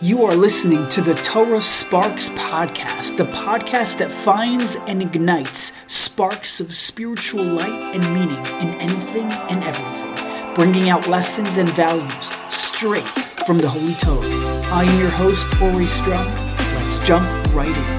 You are listening to the Torah Sparks Podcast, the podcast that finds and ignites sparks of spiritual light and meaning in anything and everything, bringing out lessons and values straight from the Holy Torah. I am your host, Ori Strum. Let's jump right in.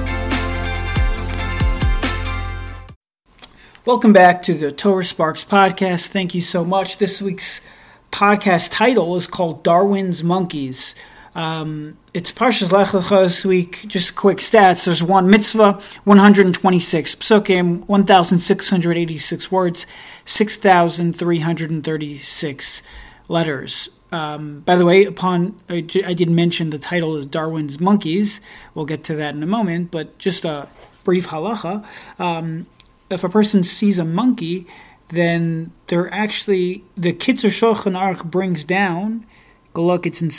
Welcome back to the Torah Sparks Podcast. Thank you so much. This week's podcast title is called Darwin's Monkeys. Um, it's Parshas Lech Lecha this week. Just quick stats. There's one mitzvah, 126 psukim, 1,686 words, 6,336 letters. Um, by the way, upon I, did mention the title is Darwin's Monkeys. We'll get to that in a moment, but just a brief halacha. Um, if a person sees a monkey, then they're actually the Kitzur Shulchan Aruch brings down Go look, it's in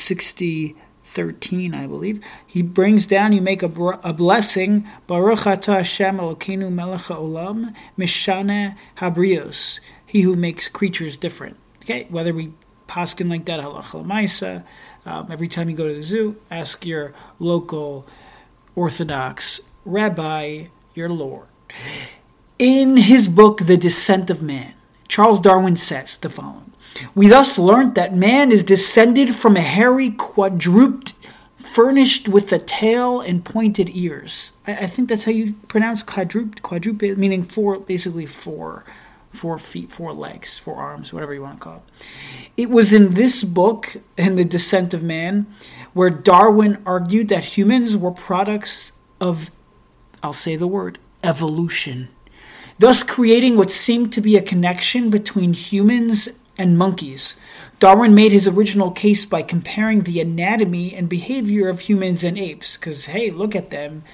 6013, I believe. He brings down, you make a, a blessing, Baruch Ata Hashem Elokeinu melech haolam, mishane habrios, he who makes creatures different. Okay, whether we paskin like that, lemaisa, um, every time you go to the zoo, ask your local Orthodox rabbi, your Lord. In his book, The Descent of Man, Charles Darwin says the following we thus learnt that man is descended from a hairy quadruped, furnished with a tail and pointed ears. I, I think that's how you pronounce quadruped, quadruped, meaning four, basically four, four feet, four legs, four arms, whatever you want to call it. It was in this book, in The Descent of Man, where Darwin argued that humans were products of, I'll say the word, evolution thus creating what seemed to be a connection between humans and monkeys. Darwin made his original case by comparing the anatomy and behavior of humans and apes. Because hey, look at them.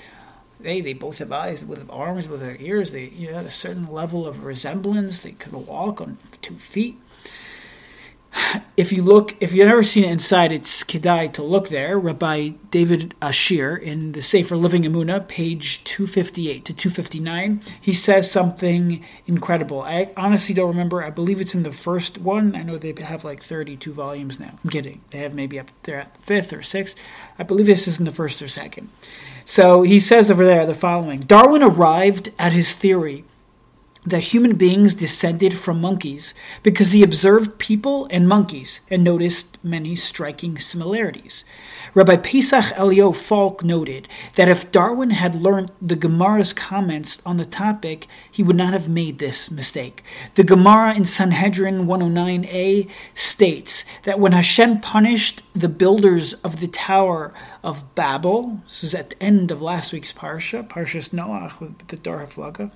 They they both have eyes with arms, with their ears. They you know a certain level of resemblance. They could walk on two feet if you look, if you've never seen it inside, it's kedai to look there. Rabbi David Ashear in the Sefer Living Emunah, page 258 to 259, he says something incredible. I honestly don't remember. I believe it's in the first one. I know they have like 32 volumes now. I'm kidding. They have maybe up there at fifth or sixth. I believe this is in the first or second. So he says over there the following Darwin arrived at his theory that human beings descended from monkeys because he observed people and monkeys and noticed many striking similarities. Rabbi Pesach Eliyahu Falk noted that if Darwin had learned the Gemara's comments on the topic, he would not have made this mistake. The Gemara in Sanhedrin 109a states that when Hashem punished the builders of the Tower of Babel, this is at the end of last week's Parsha, Parshas Noach with the Dor HaFlaga,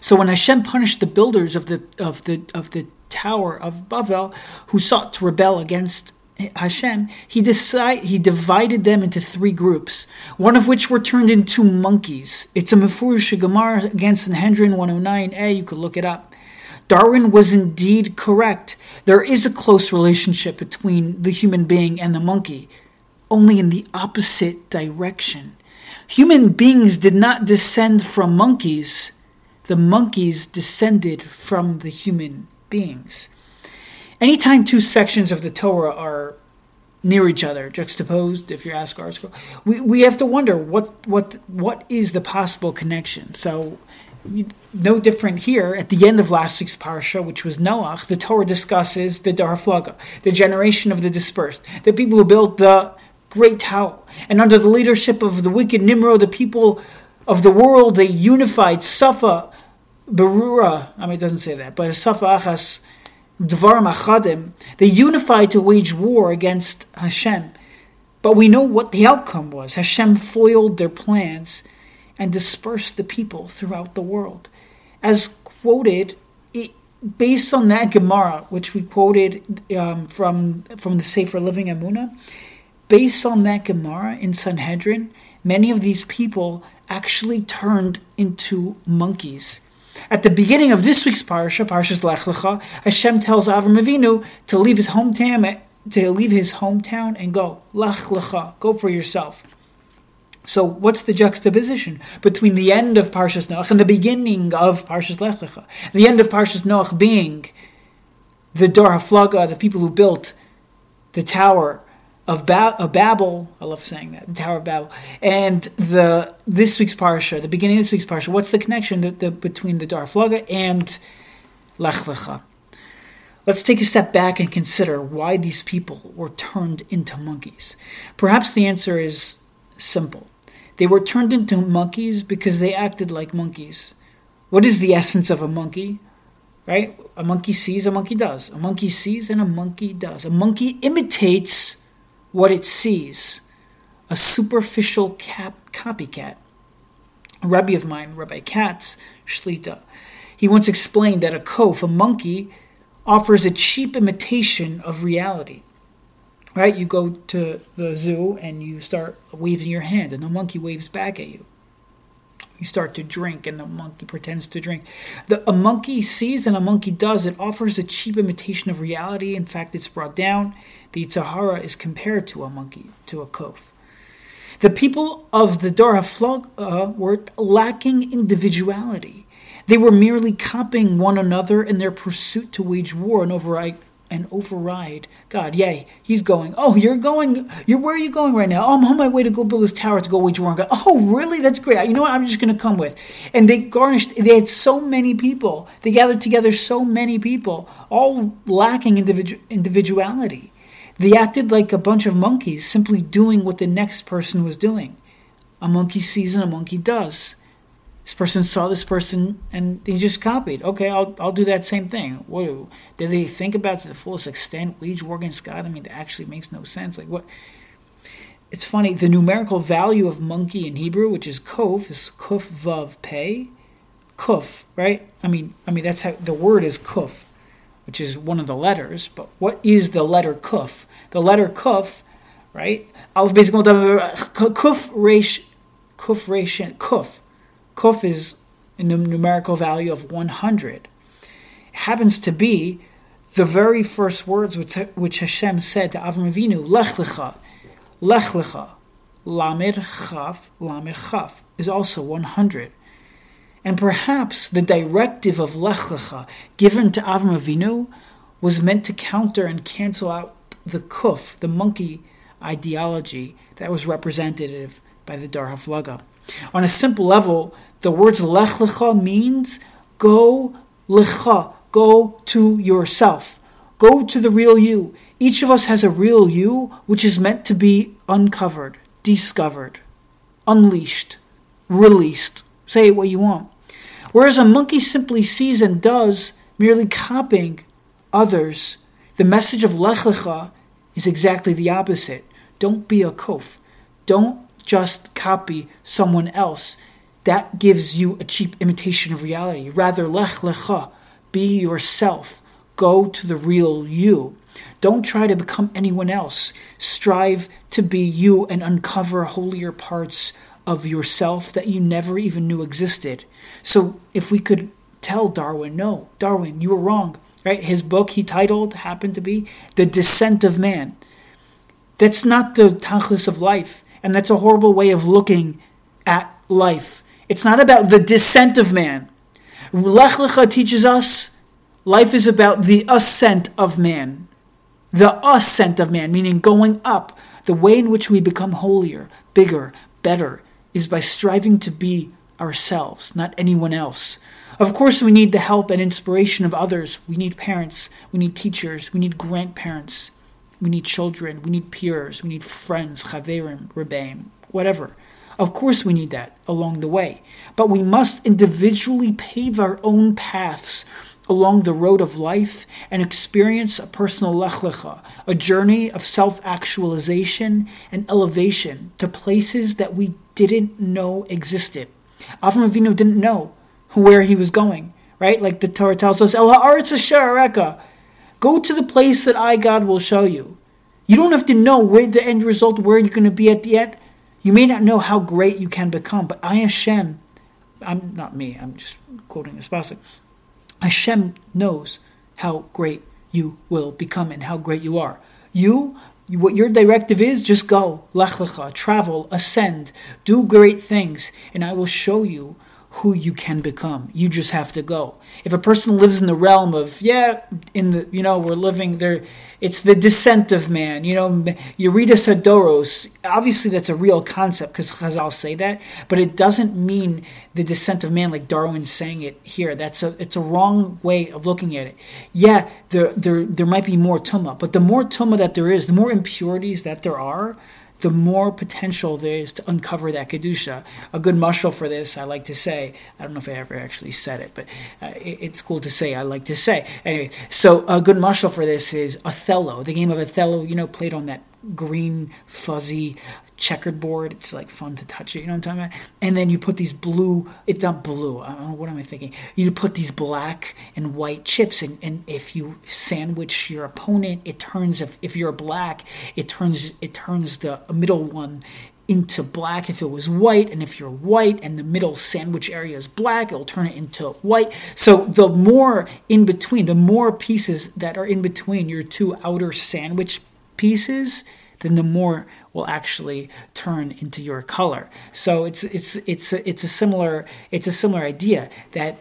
so when Hashem punished the builders of the of the of the tower of Bavel, who sought to rebel against Hashem, he decide, he divided them into three groups, one of which were turned into monkeys. It's a Mefurish Gemara against Sanhedrin 109a. You could look it up. Darwin was indeed correct. There is a close relationship between the human being and the monkey, only in the opposite direction. Human beings did not descend from monkeys the monkeys descended from the human beings. Anytime two sections of the Torah are near each other, juxtaposed, if you ask ArtScroll, we, we have to wonder what, what, what is the possible connection. So, no different here. At the end of last week's parsha, which was Noach, the Torah discusses the Dor HaFlaga, the generation of the dispersed, the people who built the great tower. And under the leadership of the wicked Nimrod, the people of the world, they unified Safa, Berura, I mean, it doesn't say that, but Safa Achas, Dvarim Achadim, they unified to wage war against Hashem. But we know what the outcome was. Hashem foiled their plans and dispersed the people throughout the world. As quoted, it, based on that Gemara, which we quoted um, from, from the Sefer Living Emunah, based on that Gemara in Sanhedrin, many of these people actually turned into monkeys at the beginning of this week's parsha, Parshas Lech Lecha, Hashem tells Avram Avinu to leave his hometown, to leave his hometown and go Lech Lecha, go for yourself. So, what's the juxtaposition between the end of Parshas Noach and the beginning of Parshas Lech Lecha? The end of Parshas Noach being the Dor HaFlaga, the people who built the tower of, ba- of Babel. I love saying that, the Tower of Babel, and the this week's parsha, the beginning of this week's parsha. What's the connection the, the, between the Dar Flaga and Lech Lecha? Let's take a step back and consider why these people were turned into monkeys. Perhaps the answer is simple. They were turned into monkeys because they acted like monkeys. What is the essence of a monkey? Right? A monkey sees, a monkey does. A monkey sees and a monkey does. A monkey imitates what it sees. A superficial cap- copycat. A rabbi of mine, Rabbi Katz Shlita, he once explained that a kof, a monkey, offers a cheap imitation of reality. Right? You go to the zoo and you start waving your hand, and the monkey waves back at you. You start to drink, and the monkey pretends to drink. The, a monkey sees and a monkey does. It offers a cheap imitation of reality. In fact, it's brought down. The Tahara is compared to a monkey, to a kof. The people of the Dara Flog uh, were lacking individuality. They were merely copying one another in their pursuit to wage war and override and override God. Yay, he's going. Oh, you're going. You're where are you going right now? Oh, I'm on my way to go build this tower to go war on God. Oh, really? That's great. You know what? I'm just going to come with. And they garnished. They had so many people. They gathered together so many people, all lacking individu- individuality. They acted like a bunch of monkeys, simply doing what the next person was doing. A monkey sees and a monkey does. This person saw this person and they just copied. Okay, I'll, I'll do that same thing. What did they think about to the fullest extent? Wage war against God? I mean, that actually makes no sense. Like what? It's funny. The numerical value of monkey in Hebrew, which is kof, is kuf vav pei, kuf. Right? I mean, I mean that's how the word is kuf, which is one of the letters. But what is the letter kuf? The letter kuf, right? Alph basically kuf resh, kuf resh kuf Kuf is in the numerical value of 100. It happens to be the very first words which, which Hashem said to Avram Avinu, Lech Lecha, Lech Lecha, Lamed Chaf, Lamed Chaf, is also 100. And perhaps the directive of Lech Lecha given to Avram Avinu was meant to counter and cancel out the kuf, the monkey ideology that was representative by the Dor HaFlaga. On a simple level, the words lech lecha means go lecha, go to yourself, go to the real you. Each of us has a real you which is meant to be uncovered, discovered, unleashed, released. Say it what you want. Whereas a monkey simply sees and does, merely copying others, the message of lech lecha is exactly the opposite. Don't be a kof. Don't just copy someone else. That gives you a cheap imitation of reality. Rather, lech lecha, be yourself. Go to the real you. Don't try to become anyone else. Strive to be you and uncover holier parts of yourself that you never even knew existed. So, if we could tell Darwin, no, Darwin, you were wrong, right? His book he titled happened to be The Descent of Man. That's not the tachlis of life. And that's a horrible way of looking at life. It's not about the descent of man. Lech Lecha teaches us life is about the ascent of man. The ascent of man, meaning going up. The way in which we become holier, bigger, better, is by striving to be ourselves, not anyone else. Of course, we need the help and inspiration of others. We need parents, we need teachers, we need grandparents. We need children. We need peers. We need friends, chaverim, rebbeim, whatever. Of course, we need that along the way. But we must individually pave our own paths along the road of life and experience a personal lech lecha, a journey of self actualization and elevation to places that we didn't know existed. Avram Avinu didn't know where he was going, right? Like the Torah tells us, El ha'aretz Go to the place that I, God, will show you. You don't have to know where the end result, where you're going to be at the end. You may not know how great you can become, but I, Hashem, I'm not me, I'm just quoting this passage. Hashem knows how great you will become and how great you are. You, what your directive is, just go, lech lecha, travel, ascend, do great things, and I will show you who you can become. You just have to go. If a person lives in the realm of, yeah, in the, you know, we're living there, it's the descent of man, you know, Yeridas Hadoros. Obviously, that's a real concept because Chazal say that, but it doesn't mean the descent of man like Darwin's saying it here. That's a, it's a wrong way of looking at it. Yeah, there, there, there might be more tuma, but the more tuma that there is, the more impurities that there are, the more potential there is to uncover that kedusha. A good mushal for this, I like to say. I don't know if I ever actually said it, but uh, it, it's cool to say. I like to say anyway. So a good mushal for this is Othello, the game of Othello. You know, played on that green fuzzy checkered board. It's like fun to touch it. You know what I'm talking about? And then you put these blue. It's not blue. I don't know what am I thinking. You put these black and white chips, and, and if you sandwich your opponent, it turns. If, if you're black, it turns it turns the middle one into black if it was white, and if you're white and the middle sandwich area is black, it'll turn it into white. So the more in between, the more pieces that are in between your two outer sandwich pieces, then the more will actually turn into your color. So it's it's it's a, it's a similar it's a similar idea that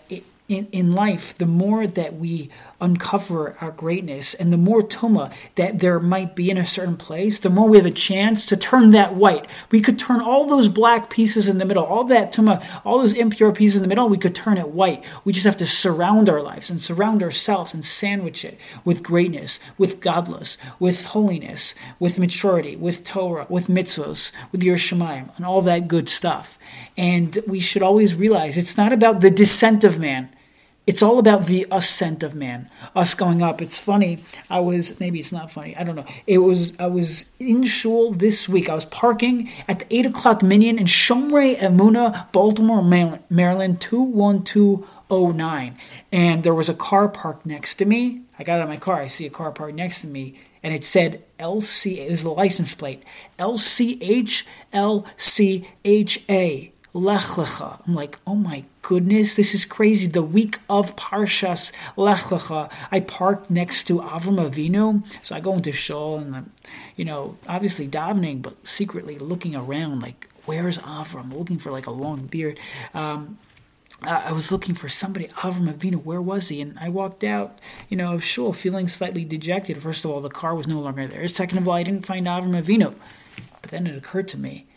in, in life, the more that we uncover our greatness and the more tuma that there might be in a certain place, the more we have a chance to turn that white. We could turn all those black pieces in the middle, all that tuma, all those impure pieces in the middle, we could turn it white. We just have to surround our lives and surround ourselves and sandwich it with greatness, with gadlus, with holiness, with maturity, with Torah, with mitzvahs, with yiras shamayim, and all that good stuff. And we should always realize it's not about the descent of man it's all about the ascent of man, us going up. It's funny. I was maybe it's not funny. I don't know. It was I was in shul this week. I was parking at the eight o'clock minyan in Shomrei Emuna, Baltimore, Maryland, two one two oh nine, and there was a car parked next to me. I got out of my car. I see a car parked next to me, and it said LC. This is the license plate. LCH LCHA. Lech Lecha. I'm like, oh my goodness, this is crazy. The week of Parshas Lech Lecha, I parked next to Avram Avinu. So I go into shul and I'm, you know, obviously davening, but secretly looking around like, where's Avram? looking for like a long beard. Um, I was looking for somebody, Avram Avinu, where was he? And I walked out, you know, of shul feeling slightly dejected. First of all, the car was no longer there. Second of all, I didn't find Avram Avinu. But then it occurred to me,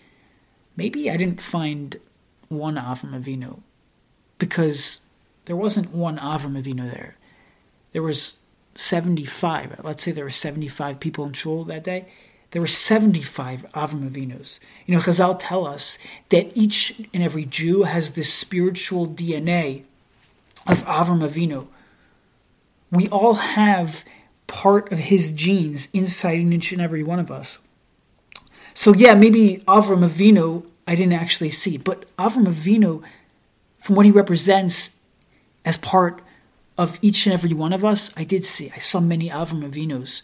maybe I didn't find one Avram Avinu because there wasn't one Avram Avinu there. There was 75. Let's say there were 75 people in shul that day. There were 75 Avram Avinus. You know, Chazal tell us that each and every Jew has this spiritual DNA of Avram Avinu. We all have part of his genes inside each and every one of us. So yeah, maybe Avram Avinu I didn't actually see. But Avram Avinu, from what he represents as part of each and every one of us, I did see. I saw many Avram Avinus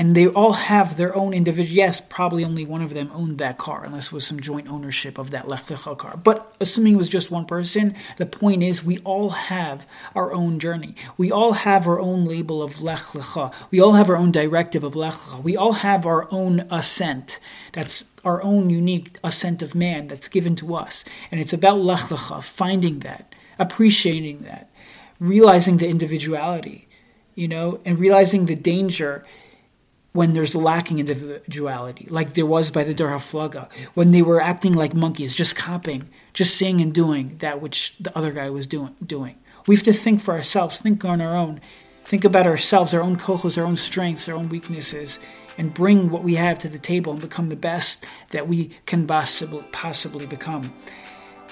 and they all have their own individual. Yes, probably only one of them owned that car, unless it was some joint ownership of that Lech Lecha car. But assuming it was just one person, the point is we all have our own journey. We all have our own label of Lech Lecha. We all have our own directive of Lech Lecha. We all have our own ascent. That's our own unique ascent of man that's given to us. And it's about Lech Lecha, finding that, appreciating that, realizing the individuality, you know, and realizing the danger when there's lacking individuality, like there was by the Dor HaFlaga, when they were acting like monkeys, just copying, just saying and doing that which the other guy was doing. doing. We have to think for ourselves, think on our own, think about ourselves, our own kohos, our own strengths, our own weaknesses, and bring what we have to the table and become the best that we can possibly, possibly become.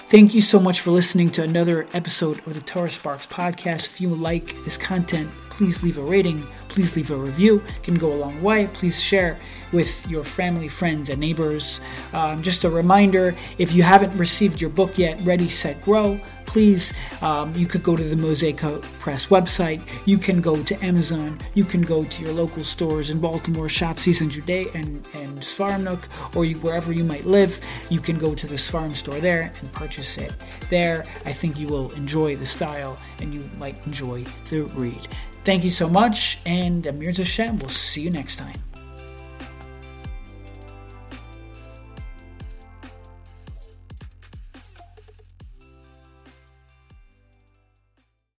Thank you so much for listening to another episode of the Torah Sparks podcast. If you like this content, please leave a rating, please leave a review. It can go a long way. Please share with your family, friends, and neighbors. Um, just a reminder if you haven't received your book yet, Ready, Set, Grow, please, um, you could go to the Mosaic Press website. You can go to Amazon. You can go to your local stores in Baltimore, Shopsies and Judea and, and Sfarim Nook, or you, wherever you might live. You can go to the Sfarim store there and purchase it there. I think you will enjoy the style and you might enjoy the read. Thank you so much, and Amir Hashem, we'll see you next time.